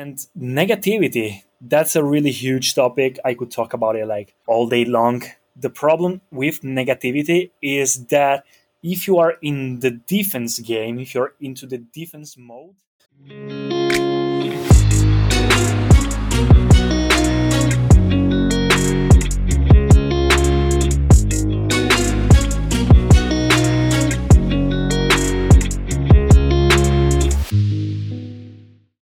And negativity, that's a really huge topic. I could talk about it like all day long. The problem with negativity is that if you are in the defense game, if you're into the defense mode,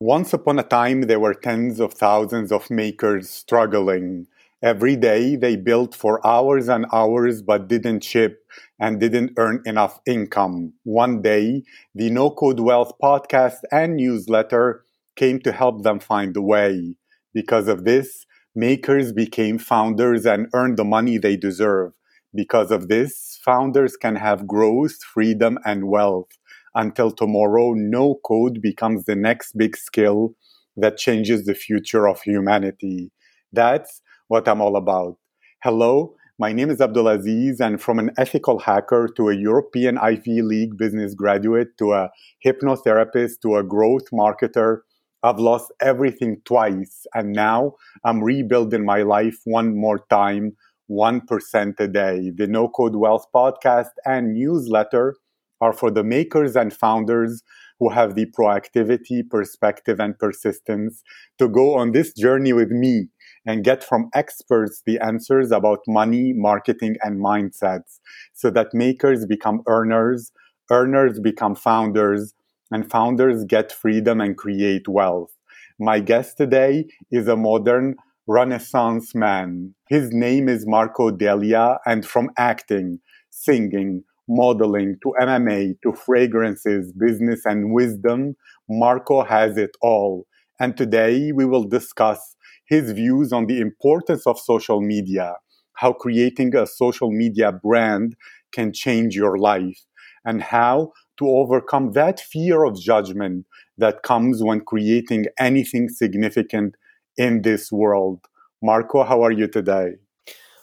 Once upon a time, there were tens of thousands of makers struggling. Every day, they built for hours and hours but didn't ship and didn't earn enough income. One day, the No Code Wealth podcast and newsletter came to help them find a way. Because of this, makers became founders and earned the money they deserve. Because of this, founders can have growth, freedom, and wealth until tomorrow, no code becomes the next big skill that changes the future of humanity. That's what I'm all about. Hello, my name is Abdulaziz, and from an ethical hacker to a European Ivy League business graduate to a hypnotherapist to a growth marketer, I've lost everything twice, and now I'm rebuilding my life one more time, 1% a day. The No Code Wealth podcast and newsletter are for the makers and founders who have the proactivity, perspective, and persistence to go on this journey with me and get from experts the answers about money, marketing, and mindsets so that makers become earners, earners become founders, and founders get freedom and create wealth. My guest today is a modern Renaissance man. His name is Marco Delia, and from acting, singing, modeling to MMA to fragrances, business, and wisdom, Marco has it all. And today we will discuss his views on the importance of social media, how creating a social media brand can change your life, and how to overcome that fear of judgment that comes when creating anything significant in this world. Marco, how are you today?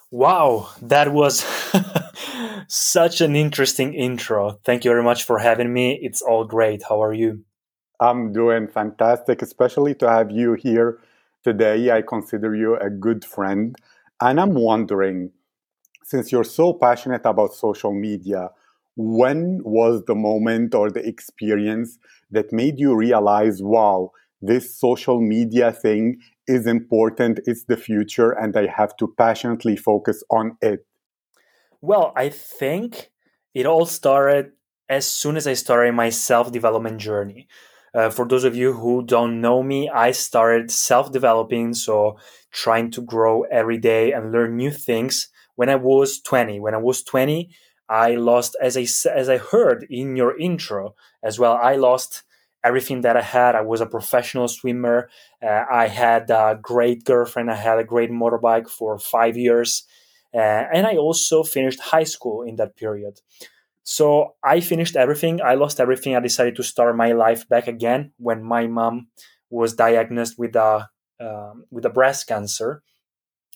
Wow, that was such an interesting intro. Thank you very much for having me. It's all great. How are you? I'm doing fantastic, especially to have you here today. I consider you a good friend. And I'm wondering, since you're so passionate about social media, when was the moment or the experience that made you realize, wow, this social media thing is important, it's the future, and I have to passionately focus on it? Well, I think it all started as soon as I started my self development journey. Uh, for those of you who don't know me, I started self developing, so trying to grow every day and learn new things when I was 20. When I was 20, I lost, as I, as I heard in your intro as well, I lost everything that I had. I was a professional swimmer. Uh, I had a great girlfriend. I had a great motorbike for five years. Uh, and I also finished high school in that period. So I finished everything. I lost everything. I decided to start my life back again when my mom was diagnosed with a um, with a breast cancer.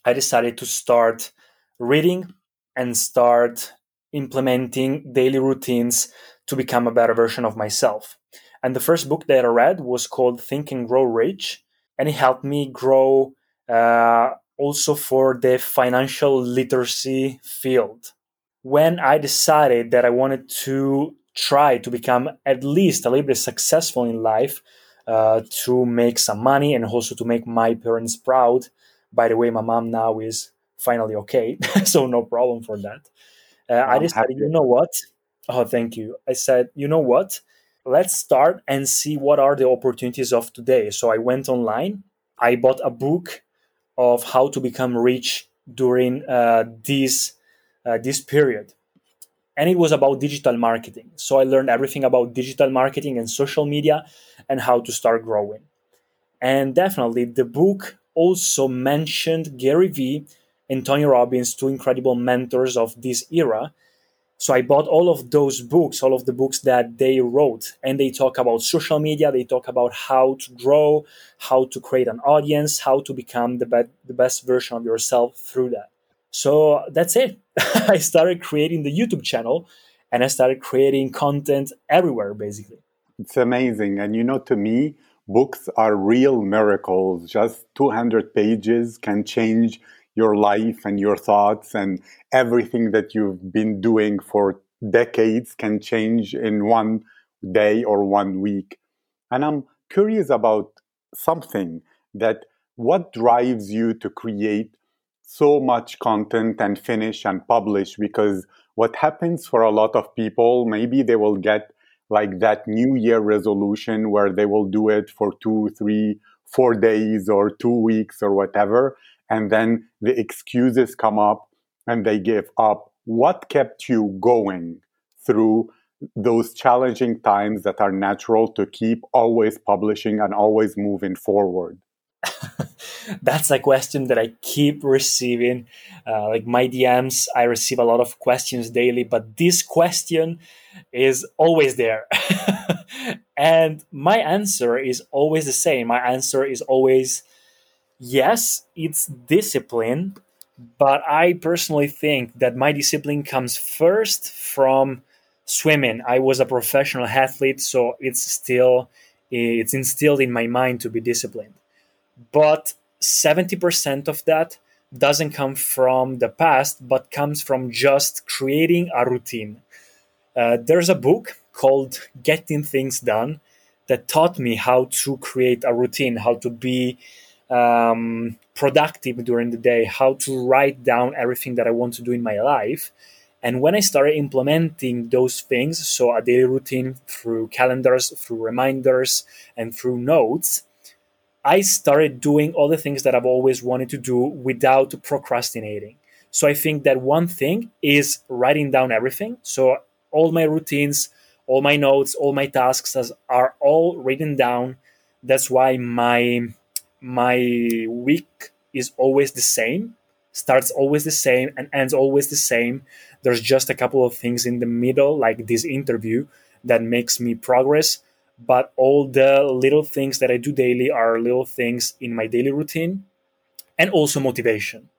I decided to start reading and start implementing daily routines to become a better version of myself. And the first book that I read was called Think and Grow Rich, and it helped me grow uh, also for the financial literacy field. When I decided that I wanted to try to become at least a little bit successful in life, uh, to make some money and also to make my parents proud. By the way, my mom now is finally okay, so no problem for that. Uh, I decided, happy. you know what? Oh, thank you. I said, you know what? Let's start and see what are the opportunities of today. So I went online. I bought a book of how to become rich during uh, this uh, this period. And it was about digital marketing. So i learned everything about digital marketing and social media and how to start growing. And definitely the book also mentioned gary vee and tony robbins two incredible mentors of this era so I bought all of those books, all of the books that they wrote, and they talk about social media. They talk about how to grow, how to create an audience, how to become the, be- the best version of yourself through that. So that's it. I started creating the YouTube channel and I started creating content everywhere, basically. It's amazing. And you know, to me, books are real miracles. Just 200 pages can change your life and your thoughts, and everything that you've been doing for decades can change in one day or one week. And I'm curious about something that what drives you to create so much content and finish and publish because what happens for a lot of people maybe they will get like that new year resolution where they will do it for two three four days or two weeks or whatever and then the excuses come up and they give up what kept you going through those challenging times that are natural to keep always publishing and always moving forward that's a question that I keep receiving. Uh, like my DMs, I receive a lot of questions daily, but this question is always there. and my answer is always the same. My answer is always yes, it's discipline, but I personally think that my discipline comes first from swimming. I was a professional athlete, so it's still it's instilled in my mind to be disciplined but 70% of that doesn't come from the past, but comes from just creating a routine. Uh, there's a book called Getting Things Done that taught me how to create a routine, how to be um, productive during the day, how to write down everything that I want to do in my life. And when I started implementing those things, so a daily routine through calendars, through reminders, and through notes, I started doing all the things that I've always wanted to do without procrastinating. So I think that one thing is writing down everything. So all my routines, all my notes, all my tasks are all written down. That's why my my week is always the same, starts always the same and ends always the same. There's just a couple of things in the middle like this interview that makes me progress but all the little things that I do daily are little things in my daily routine and also motivation.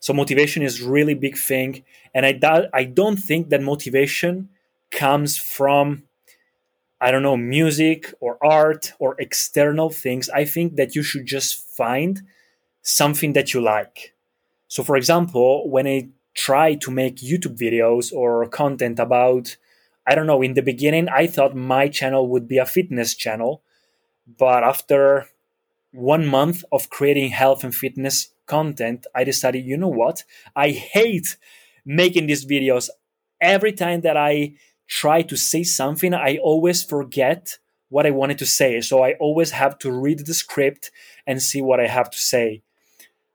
So motivation is really big thing and I do, I don't think that motivation comes from I don't know music or art or external things. I think that you should just find something that you like. So for example, when I try to make YouTube videos or content about I don't know, in the beginning, I thought my channel would be a fitness channel. But after one month of creating health and fitness content, I decided, you know what? I hate making these videos. Every time that I try to say something, I always forget what I wanted to say. So I always have to read the script and see what I have to say.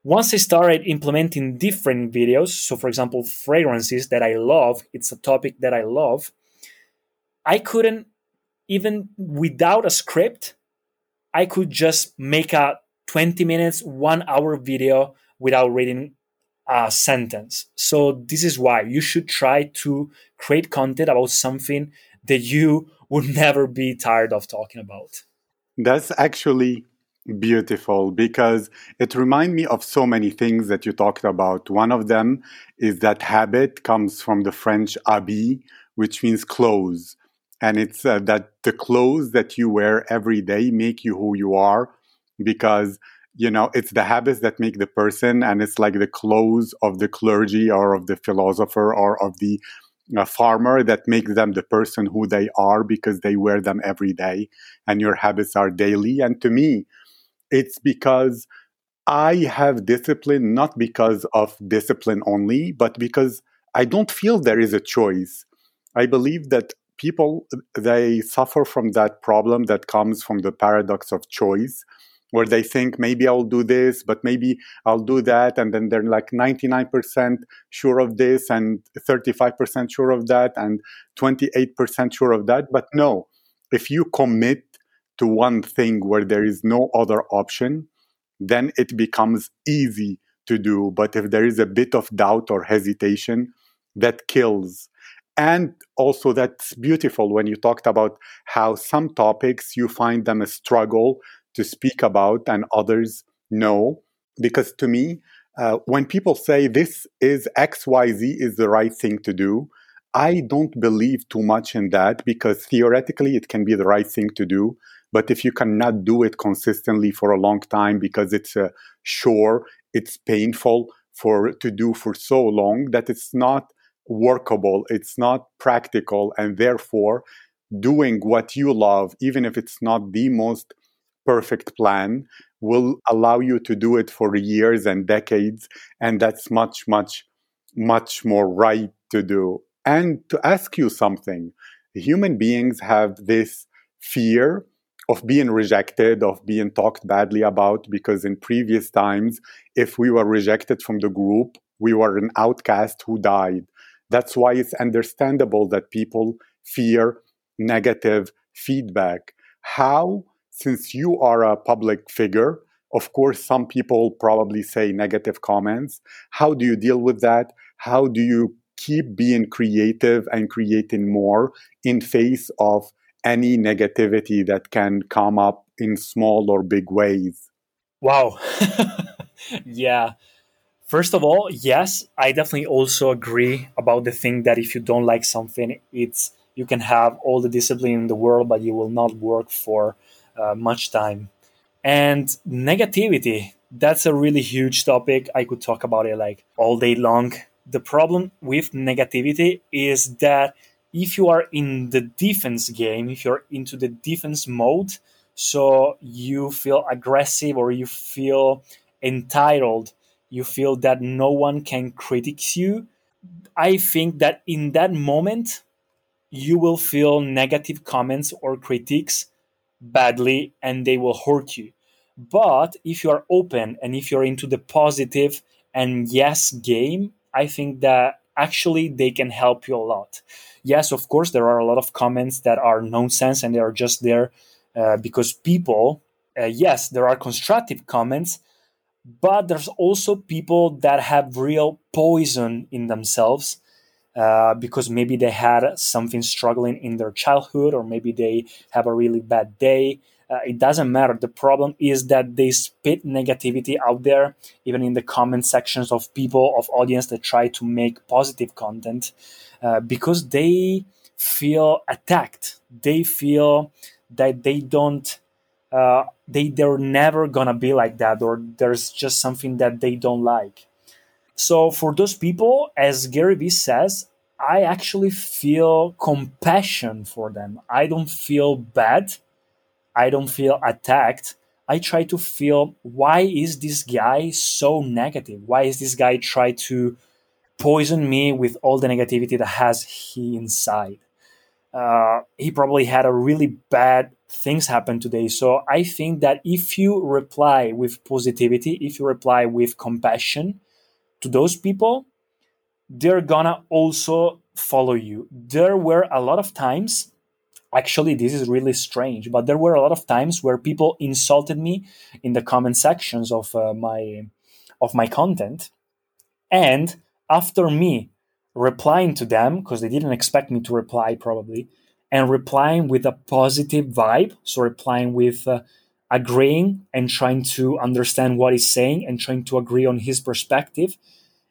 Once I started implementing different videos, so for example, fragrances that I love, it's a topic that I love, I couldn't even without a script, I could just make a 20 minutes, one hour video without reading a sentence. So this is why you should try to create content about something that you would never be tired of talking about. That's actually beautiful because it reminds me of so many things that you talked about. One of them is that habit comes from the French habit, which means clothes and it's uh, that the clothes that you wear every day make you who you are because you know it's the habits that make the person and it's like the clothes of the clergy or of the philosopher or of the uh, farmer that makes them the person who they are because they wear them every day and your habits are daily. And to me it's because i have discipline not because of discipline only but because i don't feel there is a choice. I believe that people they suffer from that problem that comes from the paradox of choice where they think maybe I'll do this, but maybe I'll do that. And then they're like 99% sure of this and 35% sure of that and 28% sure of that. But no, if you commit to one thing where there is no other option, then it becomes easy to do. But if there is a bit of doubt or hesitation, that kills and also that's beautiful when you talked about how some topics you find them a struggle to speak about and others know. because to me uh, when people say this is xyz is the right thing to do i don't believe too much in that because theoretically it can be the right thing to do But if you cannot do it consistently for a long time because it's a chore, it's painful for to do for so long that it's not workable, it's not practical, and therefore doing what you love, even if it's not the most perfect plan, will allow you to do it for years and decades. And that's much, much, much more right to do. And to ask you something human beings have this fear of being rejected, of being talked badly about, because in previous times, if we were rejected from the group, we were an outcast who died. That's why it's understandable that people fear negative feedback. How, since you are a public figure, of course, some people probably say negative comments. How do you deal with that? How do you keep being creative and creating more in face of any negativity that can come up in small or big ways? Wow. yeah. First of all, yes, I definitely also agree about the thing that if you don't like something, it's you can have all the discipline in the world, but you will not work for uh, much time. And negativity, that's a really huge topic. I could talk about it like all day long. The problem with negativity is that if you are in the defense game, if you're into the defense mode, so you feel aggressive or you feel entitled, you feel that no one can critique you. I think that in that moment, you will feel negative comments or critiques badly and they will hurt you. But if you are open and if you're into the positive and yes game, I think that actually they can help you a lot. Yes, of course, there are a lot of comments that are nonsense and they are just there uh, because people, uh, yes, there are constructive comments, but there's also people that have real poison in themselves uh, because maybe they had something struggling in their childhood or maybe they have a really bad day. Uh, it doesn't matter. The problem is that they spit negativity out there, even in the comment sections of people, of audience that try to make positive content, uh, because they feel attacked. They feel that they don't, uh, they they're never gonna be like that, or there's just something that they don't like. So for those people, as Gary Vee says, I actually feel compassion for them. I don't feel bad. I don't feel attacked. I try to feel why is this guy so negative? Why is this guy try to poison me with all the negativity that has he inside? Uh, he probably had a really bad things happen today. So I think that if you reply with positivity, if you reply with compassion, to those people, they're gonna also follow you. There were a lot of times, actually, this is really strange, but there were a lot of times where people insulted me in the comment sections of uh, my of my content, and after me replying to them because they didn't expect me to reply probably and replying with a positive vibe so replying with uh, agreeing and trying to understand what he's saying and trying to agree on his perspective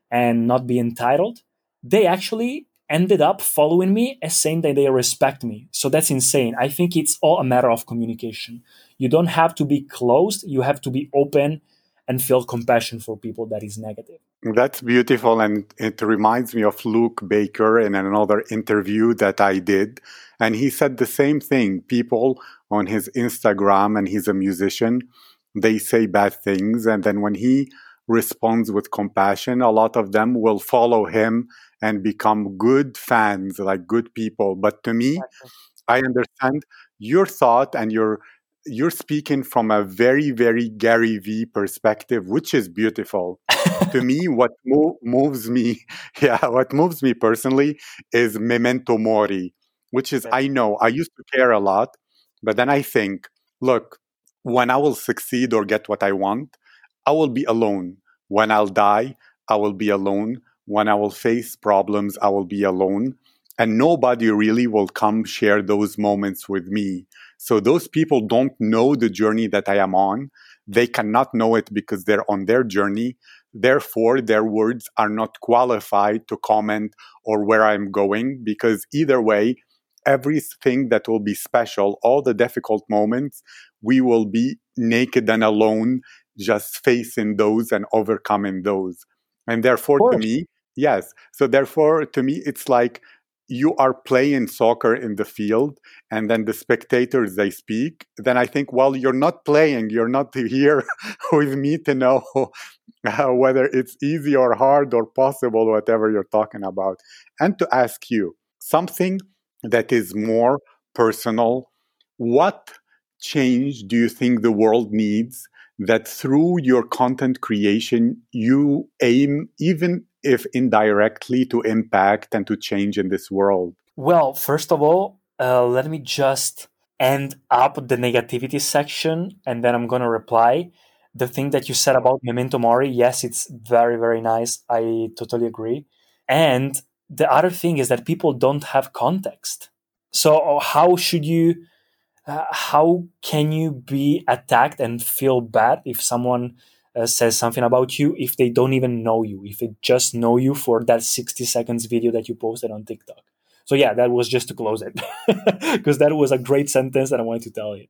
and not be entitled, they actually ended up following me as saying that they respect me. So that's insane. I think it's all a matter of communication. You don't have to be closed, you have to be open and feel compassion for people that is negative. That's beautiful. And it reminds me of Luke Baker in another interview that I did. And he said the same thing. People on his Instagram, and he's a musician, they say bad things. And then when he responds with compassion, a lot of them will follow him and become good fans, like good people. But to me, I understand your thought and your you're speaking from a very very gary vee perspective which is beautiful to me what mo- moves me yeah what moves me personally is memento mori which is i know i used to care a lot but then i think look when i will succeed or get what i want I will be alone. When I'll die, I will be alone. When I will face problems, I will be alone. And nobody really will come share those moments with me. So those people don't know the journey that I am on. They cannot know it because they're on their journey. Therefore, their words are not qualified to comment or where I'm going because either way, everything that will be special, all the difficult moments, we will be naked and alone, just facing those and overcoming those. And therefore, to me, yes. So, therefore, to me, it's like you are playing soccer in the field and then the spectators they speak then i think well you're not playing you're not here with me to know whether it's easy or hard or possible whatever you're talking about. And to ask you something that is more personal. What change do you think the world needs that through your content creation you aim even if indirectly to impact and to change in this world? Well first of all uh, let me just end up the negativity section and then i'm going to reply. The thing that you said about memento mori yes it's very very nice. I totally agree. And the other thing is that people don't have context. So how should you uh, how can you be attacked and feel bad if someone uh, says something about you if they don't even know you if they just know you for that 60 seconds video that you posted on tiktok so yeah that was just to close it because that was a great sentence that i wanted to tell you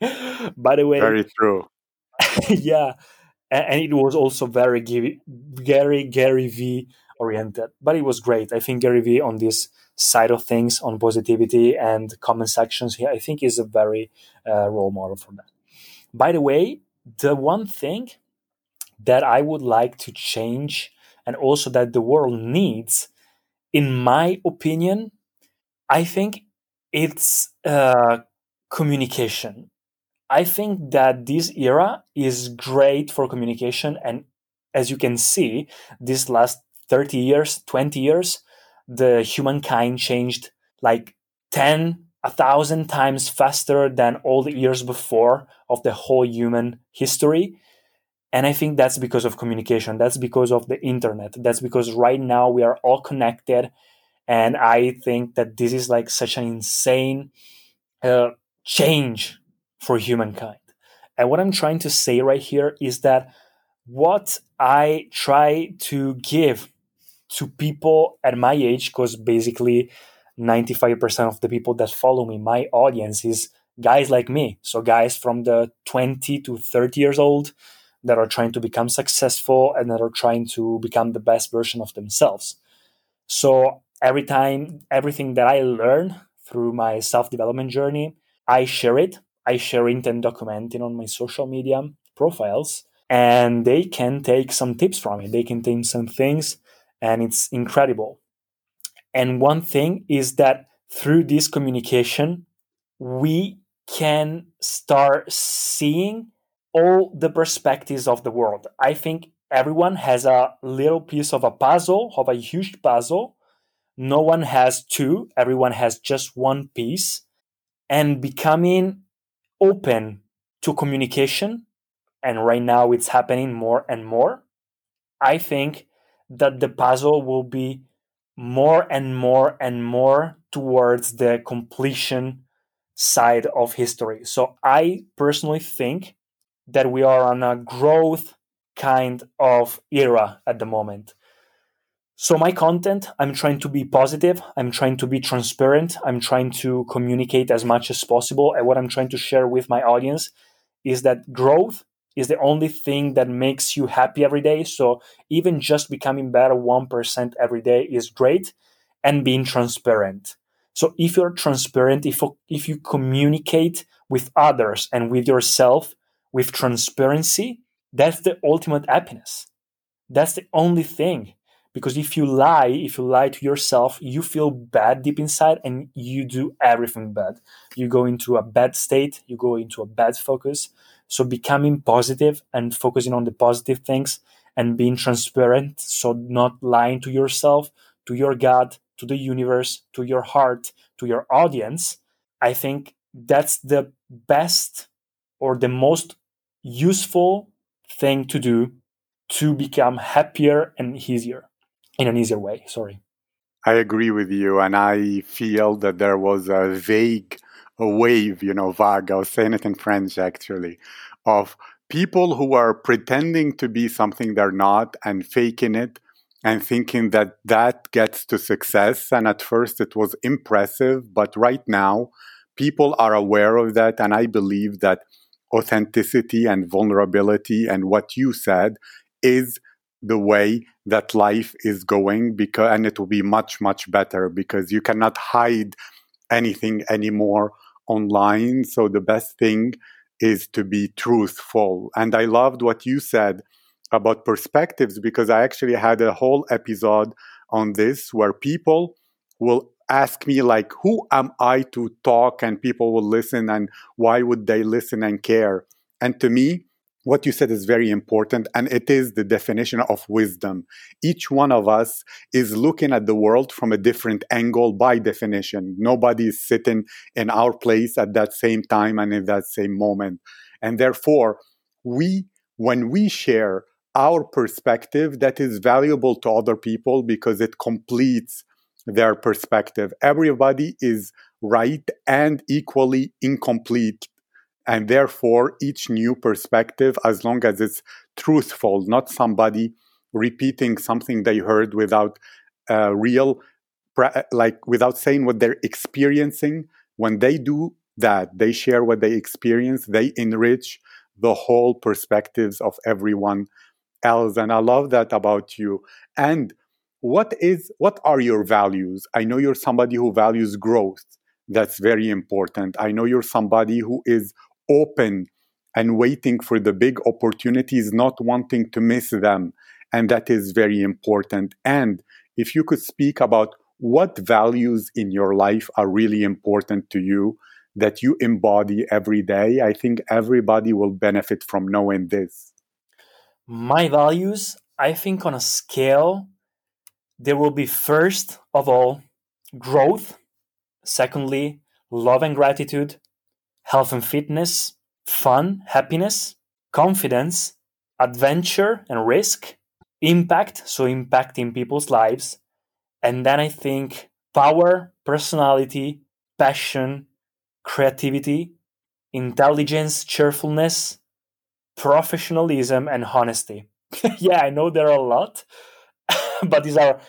by the way very true yeah and it was also very Gary Gary Vee oriented, but it was great. I think Gary Vee on this side of things on positivity and comment sections here, I think is a very uh, role model for that. By the way, the one thing that I would like to change and also that the world needs, in my opinion, I think it's uh, communication. I think that this era is great for communication. And as you can see, this last 30 years, 20 years, the humankind changed like 10, a thousand times faster than all the years before of the whole human history. And I think that's because of communication. That's because of the internet. That's because right now we are all connected. And I think that this is like such an insane uh, change for humankind. And what I'm trying to say right here is that what I try to give to people at my age, because basically 95% of the people that follow me, my audience is guys like me. So, guys from the 20 to 30 years old that are trying to become successful and that are trying to become the best version of themselves. So, every time, everything that I learn through my self development journey, I share it. I share it and document it on my social media profiles, and they can take some tips from it. They can take some things and it's incredible. And one thing is that through this communication, we can start seeing all the perspectives of the world. I think everyone has a little piece of a puzzle, of a huge puzzle. No one has two, everyone has just one piece. And becoming open to communication, and right now it's happening more and more, I think that the puzzle will be more and more and more towards the completion side of history. So I personally think that we are on a growth kind of era at the moment. So my content, I'm trying to be positive, I'm trying to be transparent, I'm trying to communicate as much as possible and what I'm trying to share with my audience is that growth is the only thing that makes you happy every day. So even just becoming better 1% every day is great and being transparent. So if you're transparent, if, if you communicate with others and with yourself with transparency, that's the ultimate happiness. That's the only thing. Because if you lie, if you lie to yourself, you feel bad deep inside and you do everything bad. You go into a bad state, you go into a bad focus. So becoming positive and focusing on the positive things and being transparent. So not lying to yourself, to your God, to the universe, to your heart, to your audience. I think that's the best or the most useful thing to do to become happier and easier in an easier way. Sorry. I agree with you. And I feel that there was a vague a wave, you know, vague, I was saying it in French actually, of people who are pretending to be something they're not and faking it and thinking that that gets to success. And at first it was impressive, but right now people are aware of that. And I believe that authenticity and vulnerability and what you said is the way that life is going because and it will be much much better because you cannot hide anything anymore online so the best thing is to be truthful. And i loved what you said about perspectives because i actually had a whole episode on this where people will ask me like who am i to talk and people will listen and why would they listen and care? And to me what you said is very important, and it is the definition of wisdom. Each one of us is looking at the world from a different angle by definition. Nobody is sitting in our place at that same time and in that same moment. And therefore, we, when we share our perspective, that is valuable to other people because it completes their perspective. Everybody is right and equally incomplete and therefore, each new perspective, as long as it's truthful, not somebody repeating something they heard without uh, real, like without saying what they're experiencing, when they do that, they share what they experience, they enrich the whole perspectives of everyone else. And I love that about you. And what is what are your values? I know you're somebody who values growth. That's very important. I know you're somebody who is open and waiting for the big opportunities, not wanting to miss them. And that is very important. And if you could speak about what values in your life are really important to you that you embody every day, I think everybody will benefit from knowing this. My values, I think on a scale, there will be first of all growth, secondly, love and gratitude, health and fitness, fun, happiness, confidence, adventure and risk, impact, so impacting people's lives, and then I think power, personality, passion, creativity, intelligence, cheerfulness, professionalism, and honesty. yeah, I know there are a lot, but these are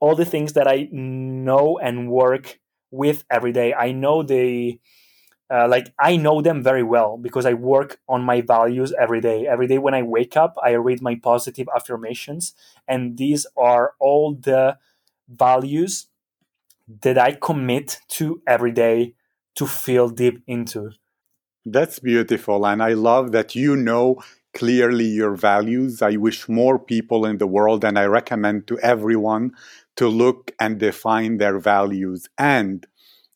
all the things that I know and work with every day. I know they uh, like I know them very well because I work on my values every day. Every day when I wake up, I read my positive affirmations, and these are all the values that I commit to every day to feel deep into. That's beautiful, and I love that you know clearly your values. I wish more people in the world, and I recommend to everyone to look and define their values. And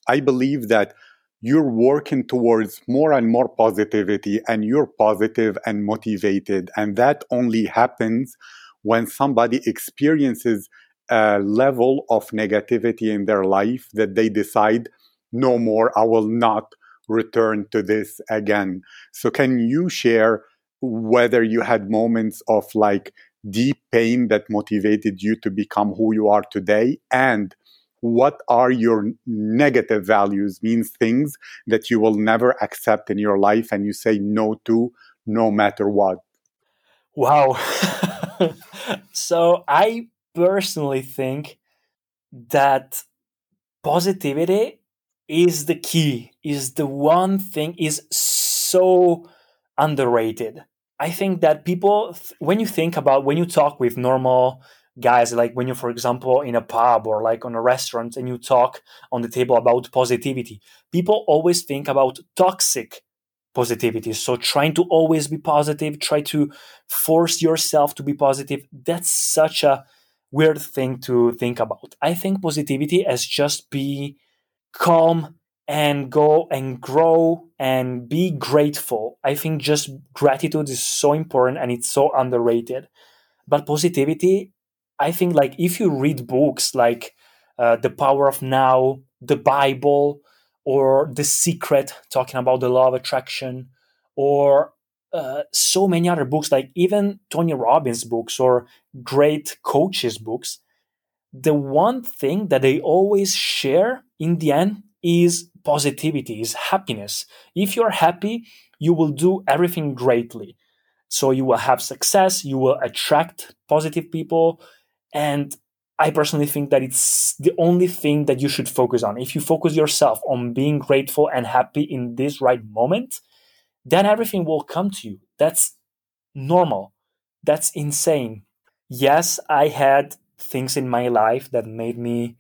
I believe that you're working towards more and more positivity and you're positive and motivated. And that only happens when somebody experiences a level of negativity in their life that they decide, no more, I will not return to this again. So, can you share whether you had moments of like deep pain that motivated you to become who you are today and what are your negative values means things that you will never accept in your life and you say no to no matter what? Wow. So i personally think that positivity is the key is the one thing is so underrated. I think that people when you think about when you talk with normal guys like when you for example in a pub or like on a restaurant and you talk on the table about positivity people always think about toxic positivity. So trying to always be positive try to force yourself to be positive that's such a weird thing to think about. I think positivity as just be calm and go and grow and be grateful. I think just gratitude is so important and it's so underrated. But positivity I think like if you read books like uh, The Power of Now, the Bible, or The Secret, talking about the law of attraction, or uh, so many other books, like even Tony Robbins books or great coaches books, the one thing that they always share in the end is positivity, is happiness. If you're happy, you will do everything greatly. So you will have success, you will attract positive people, And I personally think that it's the only thing that you should focus on. If you focus yourself on being grateful and happy in this right moment, then everything will come to you. That's normal. That's insane. Yes, I had things in my life that made me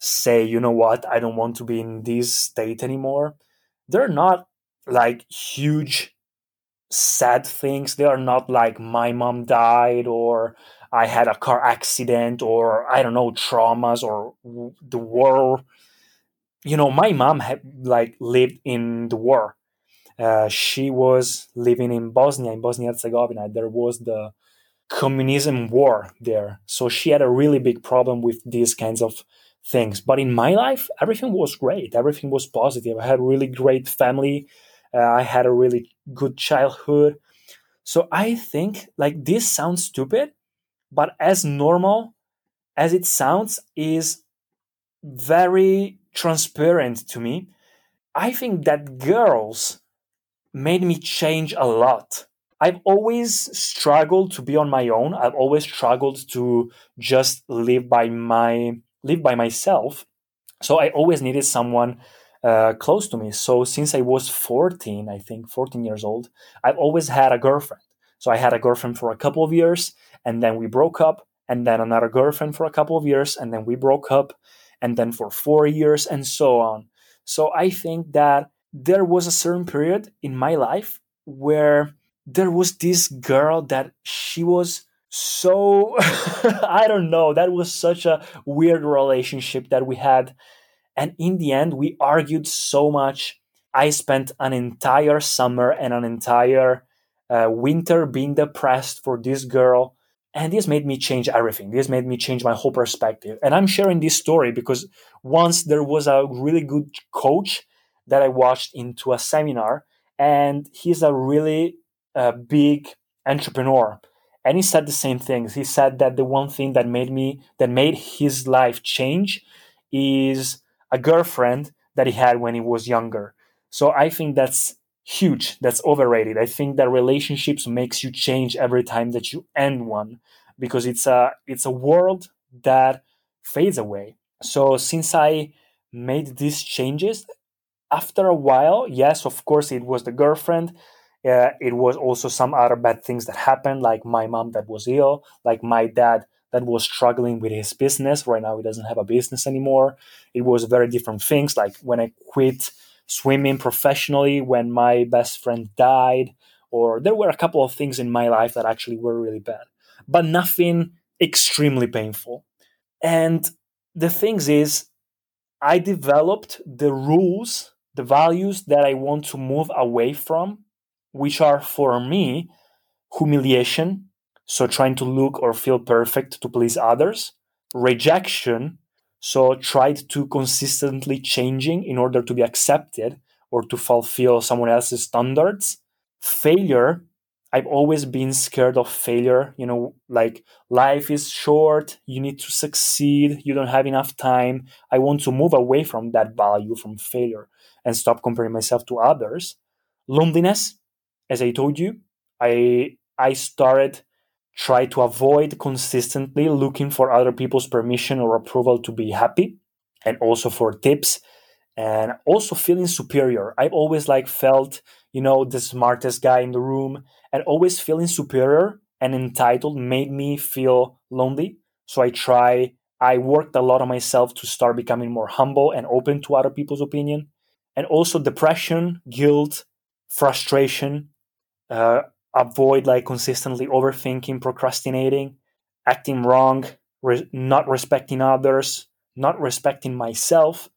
say, you know what, I don't want to be in this state anymore. They're not like huge sad things. They are not like my mom died or I had a car accident or I don't know traumas or the war. You know, my mom had like lived in the war. Uh, she was living in Bosnia, in Bosnia Herzegovina. There was the communism war there, so she had a really big problem with these kinds of things. But in my life, everything was great. Everything was positive. I had a really great family. Uh, I had a really good childhood. So I think like this sounds stupid, but as normal as it sounds is very transparent to me. I think that girls made me change a lot. I've always struggled to be on my own. I've always struggled to just live by my live by myself. So I always needed someone uh, close to me. So since I was 14, I think 14 years old, I've always had a girlfriend. So I had a girlfriend for a couple of years and then we broke up and then another girlfriend for a couple of years and then we broke up and then for 4 years and so on. So I think that there was a certain period in my life where there was this girl that she was so I don't know, that was such a weird relationship that we had and in the end, we argued so much. I spent an entire summer and an entire uh, winter being depressed for this girl. And this made me change everything. This made me change my whole perspective. And I'm sharing this story because once there was a really good coach that I watched into a seminar, and he's a really uh, big entrepreneur. And he said the same things. He said that the one thing that made me that made his life change is a girlfriend that he had when he was younger. So I think that's huge. That's overrated. I think that relationships makes you change every time that you end one because it's a it's a world that fades away. So since I made these changes, after a while, yes, of course, it was the girlfriend. Uh, it was also some other bad things that happened, like my mom that was ill, like my dad that was struggling with his business. Right now, he doesn't have a business anymore. It was very different things, like when I quit swimming professionally, when my best friend died, or there were a couple of things in my life that actually were really bad, but nothing extremely painful. And the things is, I developed the rules, the values that I want to move away from, which are for me humiliation, so trying to look or feel perfect to please others rejection so tried to consistently changing in order to be accepted or to fulfill someone else's standards. Failure i've always been scared of failure you know like life is short you need to succeed you don't have enough time. I want to move away from that value from failure and stop comparing myself to others. Loneliness as i told you i i started try to avoid consistently looking for other people's permission or approval to be happy and also for tips and also feeling superior. I've always like felt you know the smartest guy in the room and always feeling superior and entitled made me feel lonely. So i try i worked a lot on myself to start becoming more humble and open to other people's opinion and also depression guilt frustration uh, avoid like consistently overthinking, procrastinating, acting wrong, re- not respecting others, not respecting myself,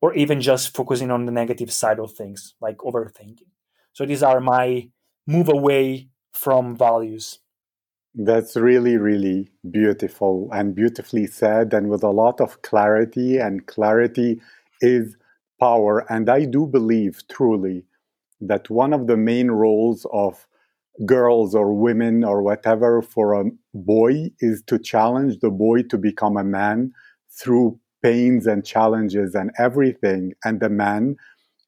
or even just focusing on the negative side of things, like overthinking. So these are my move away from values. That's really, really beautiful and beautifully said, and with a lot of clarity. And clarity is power. And I do believe truly that one of the main roles of girls or women or whatever for a boy is to challenge the boy to become a man through pains and challenges and everything. And the man,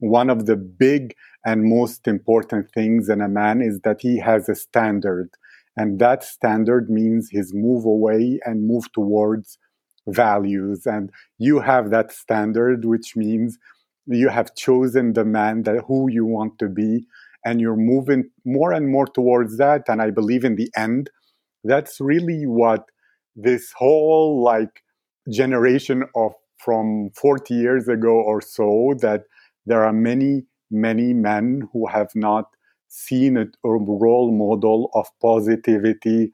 one of the big and most important things in a man is that he has a standard. And that standard means his move away and move towards values. And you have that standard, which means you have chosen the man that who you want to be, and you're moving more and more towards that. And I believe in the end, that's really what this whole like generation of from 40 years ago or so that there are many many men who have not seen a, role model of positivity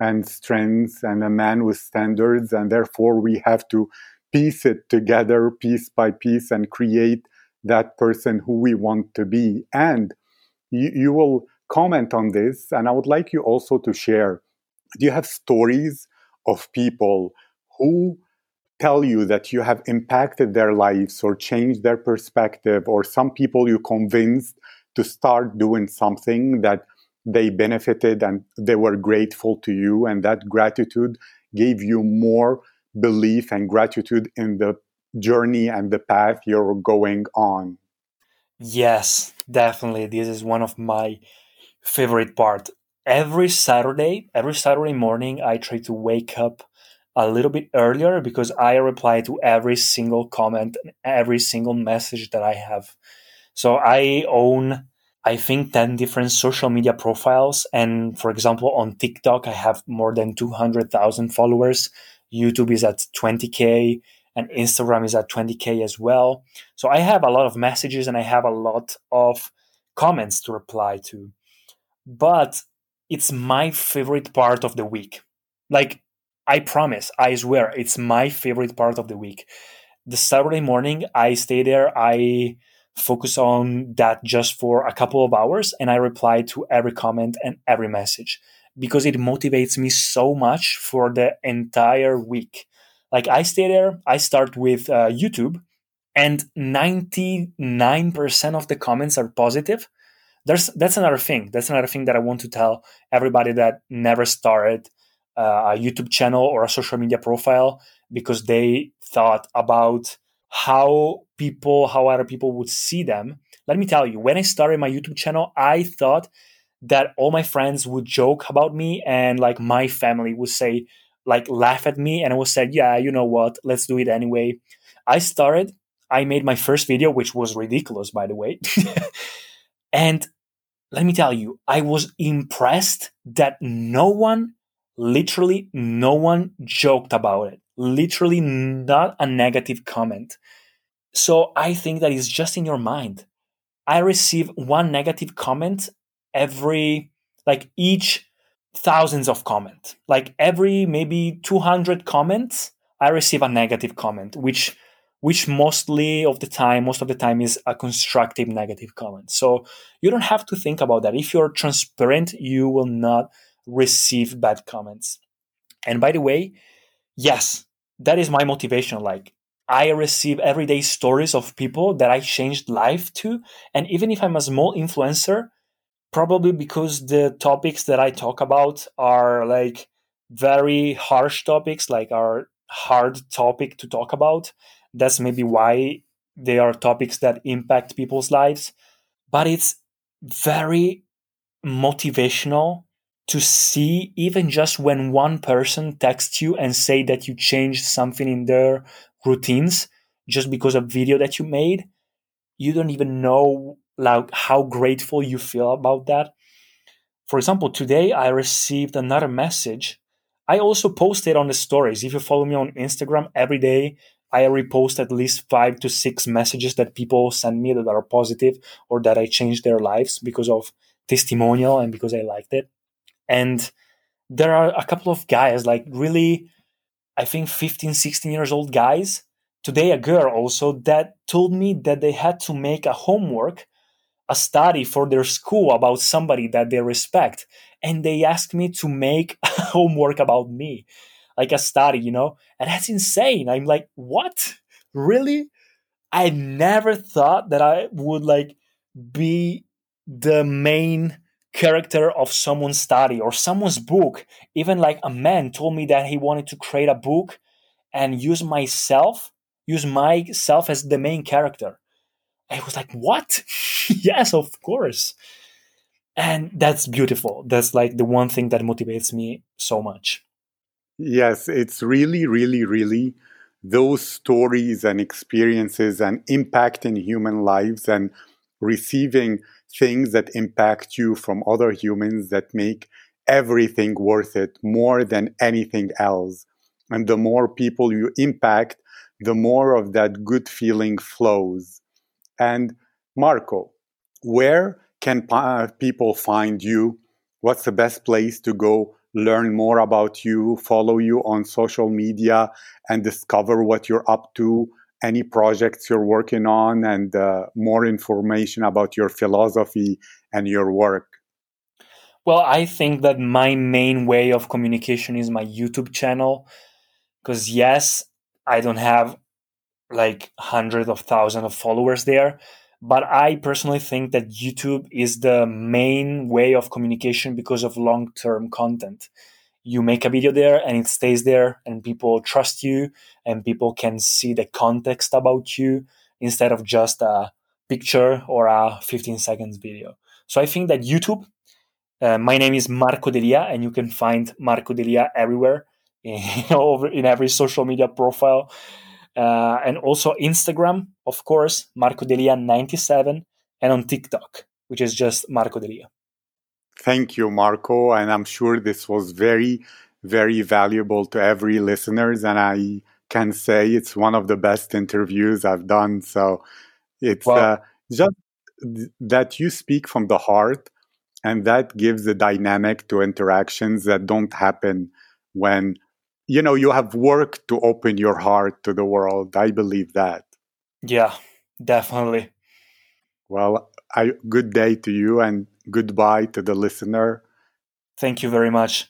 and strength and a man with standards and therefore we have to piece it together piece by piece and create that person who we want to be and you, you will comment on this and i would like you also to share. Do you have stories of people who tell you that you have impacted their lives or changed their perspective or some people you convinced to start doing something that they benefited and they were grateful to you and that gratitude gave you more belief and gratitude in the journey and the path you're going on yes definitely this is one of my favorite part every saturday every saturday morning i try to wake up a little bit earlier because i reply to every single comment and every single message that i have so i own I think 10 different social media profiles. And for example, on TikTok, I have more than 200,000 followers. YouTube is at 20K and Instagram is at 20K as well. So I have a lot of messages and I have a lot of comments to reply to. But it's my favorite part of the week. Like, I promise, I swear, it's my favorite part of the week. The Saturday morning, I stay there. I focus on that just for a couple of hours and I reply to every comment and every message because it motivates me so much for the entire week. Like I stay there, I start with uh, YouTube, and 99% of the comments are positive. There's that's another thing. That's another thing that I want to tell everybody that never started uh, a YouTube channel or a social media profile because they thought about how people, how other people would see them. Let me tell you, when I started my YouTube channel, I thought that all my friends would joke about me and like my family would say, like, laugh at me. And I was say, yeah, you know what? Let's do it anyway. I started, I made my first video, which was ridiculous, by the way. and let me tell you, I was impressed that no one, literally no one joked about it literally not a negative comment. So I think that is just in your mind. I receive one negative comment every, like each thousands of comments. Like every maybe 200 comments, I receive a negative comment, which which mostly of the time, most of the time is a constructive negative comment. So you don't have to think about that. If you're transparent, you will not receive bad comments. And by the way, yes, that is my motivation. Like I receive everyday stories of people that I changed life to. And even if I'm a small influencer, probably because the topics that I talk about are like very harsh topics, like are hard topic to talk about. That's maybe why they are topics that impact people's lives. But it's very motivational to see even just when one person texts you and say that you changed something in their routines just because of video that you made you don't even know like how grateful you feel about that. For example today i received another message. I also posted on the stories. If you follow me on instagram every day i repost at least five to six messages that people send me that are positive or that i changed their lives because of testimonial and because i liked it. And there are a couple of guys like really i think 15 16 years old guys. Today a girl also that told me that they had to make a homework a study for their school about somebody that they respect and they asked me to make homework about me like a study you know and that's insane i'm like what really i never thought that i would like be the main character of someone's study or someone's book. Even like a man told me that he wanted to create a book and use myself, use myself as the main character. I was like, what? yes, of course. and that's beautiful that's like the one thing that motivates me so much yes it's really really really those stories and experiences and impact in human lives and receiving things that impact you from other humans that make everything worth it more than anything else and the more people you impact the more of that good feeling flows and marco where can people find you? What's the best place to go learn more about you, follow you on social media, and discover what you're up to, any projects you're working on, and uh, more information about your philosophy and your work? Well, I think that my main way of communication is my YouTube channel. Because, yes, I don't have like hundreds of thousands of followers there, but I personally think that YouTube is the main way of communication because of long term content. You make a video there and it stays there, and people trust you, and people can see the context about you instead of just a picture or a 15 seconds video. So I think that YouTube, uh, my name is Marco Delia, and you can find Marco Delia everywhere in, in every social media profile uh, and also Instagram, of course, Marco Delia97, and on TikTok, which is just Marco Delia. Thank you, Marco. And I'm sure this was very, very valuable to every listeners. And I can say it's one of the best interviews I've done. So it's uh, just that you speak from the heart and that gives a dynamic to interactions that don't happen when you know you have work to open your heart to the world. I believe that. Yeah definitely. Well I, good day to you and goodbye to the listener. Thank you very much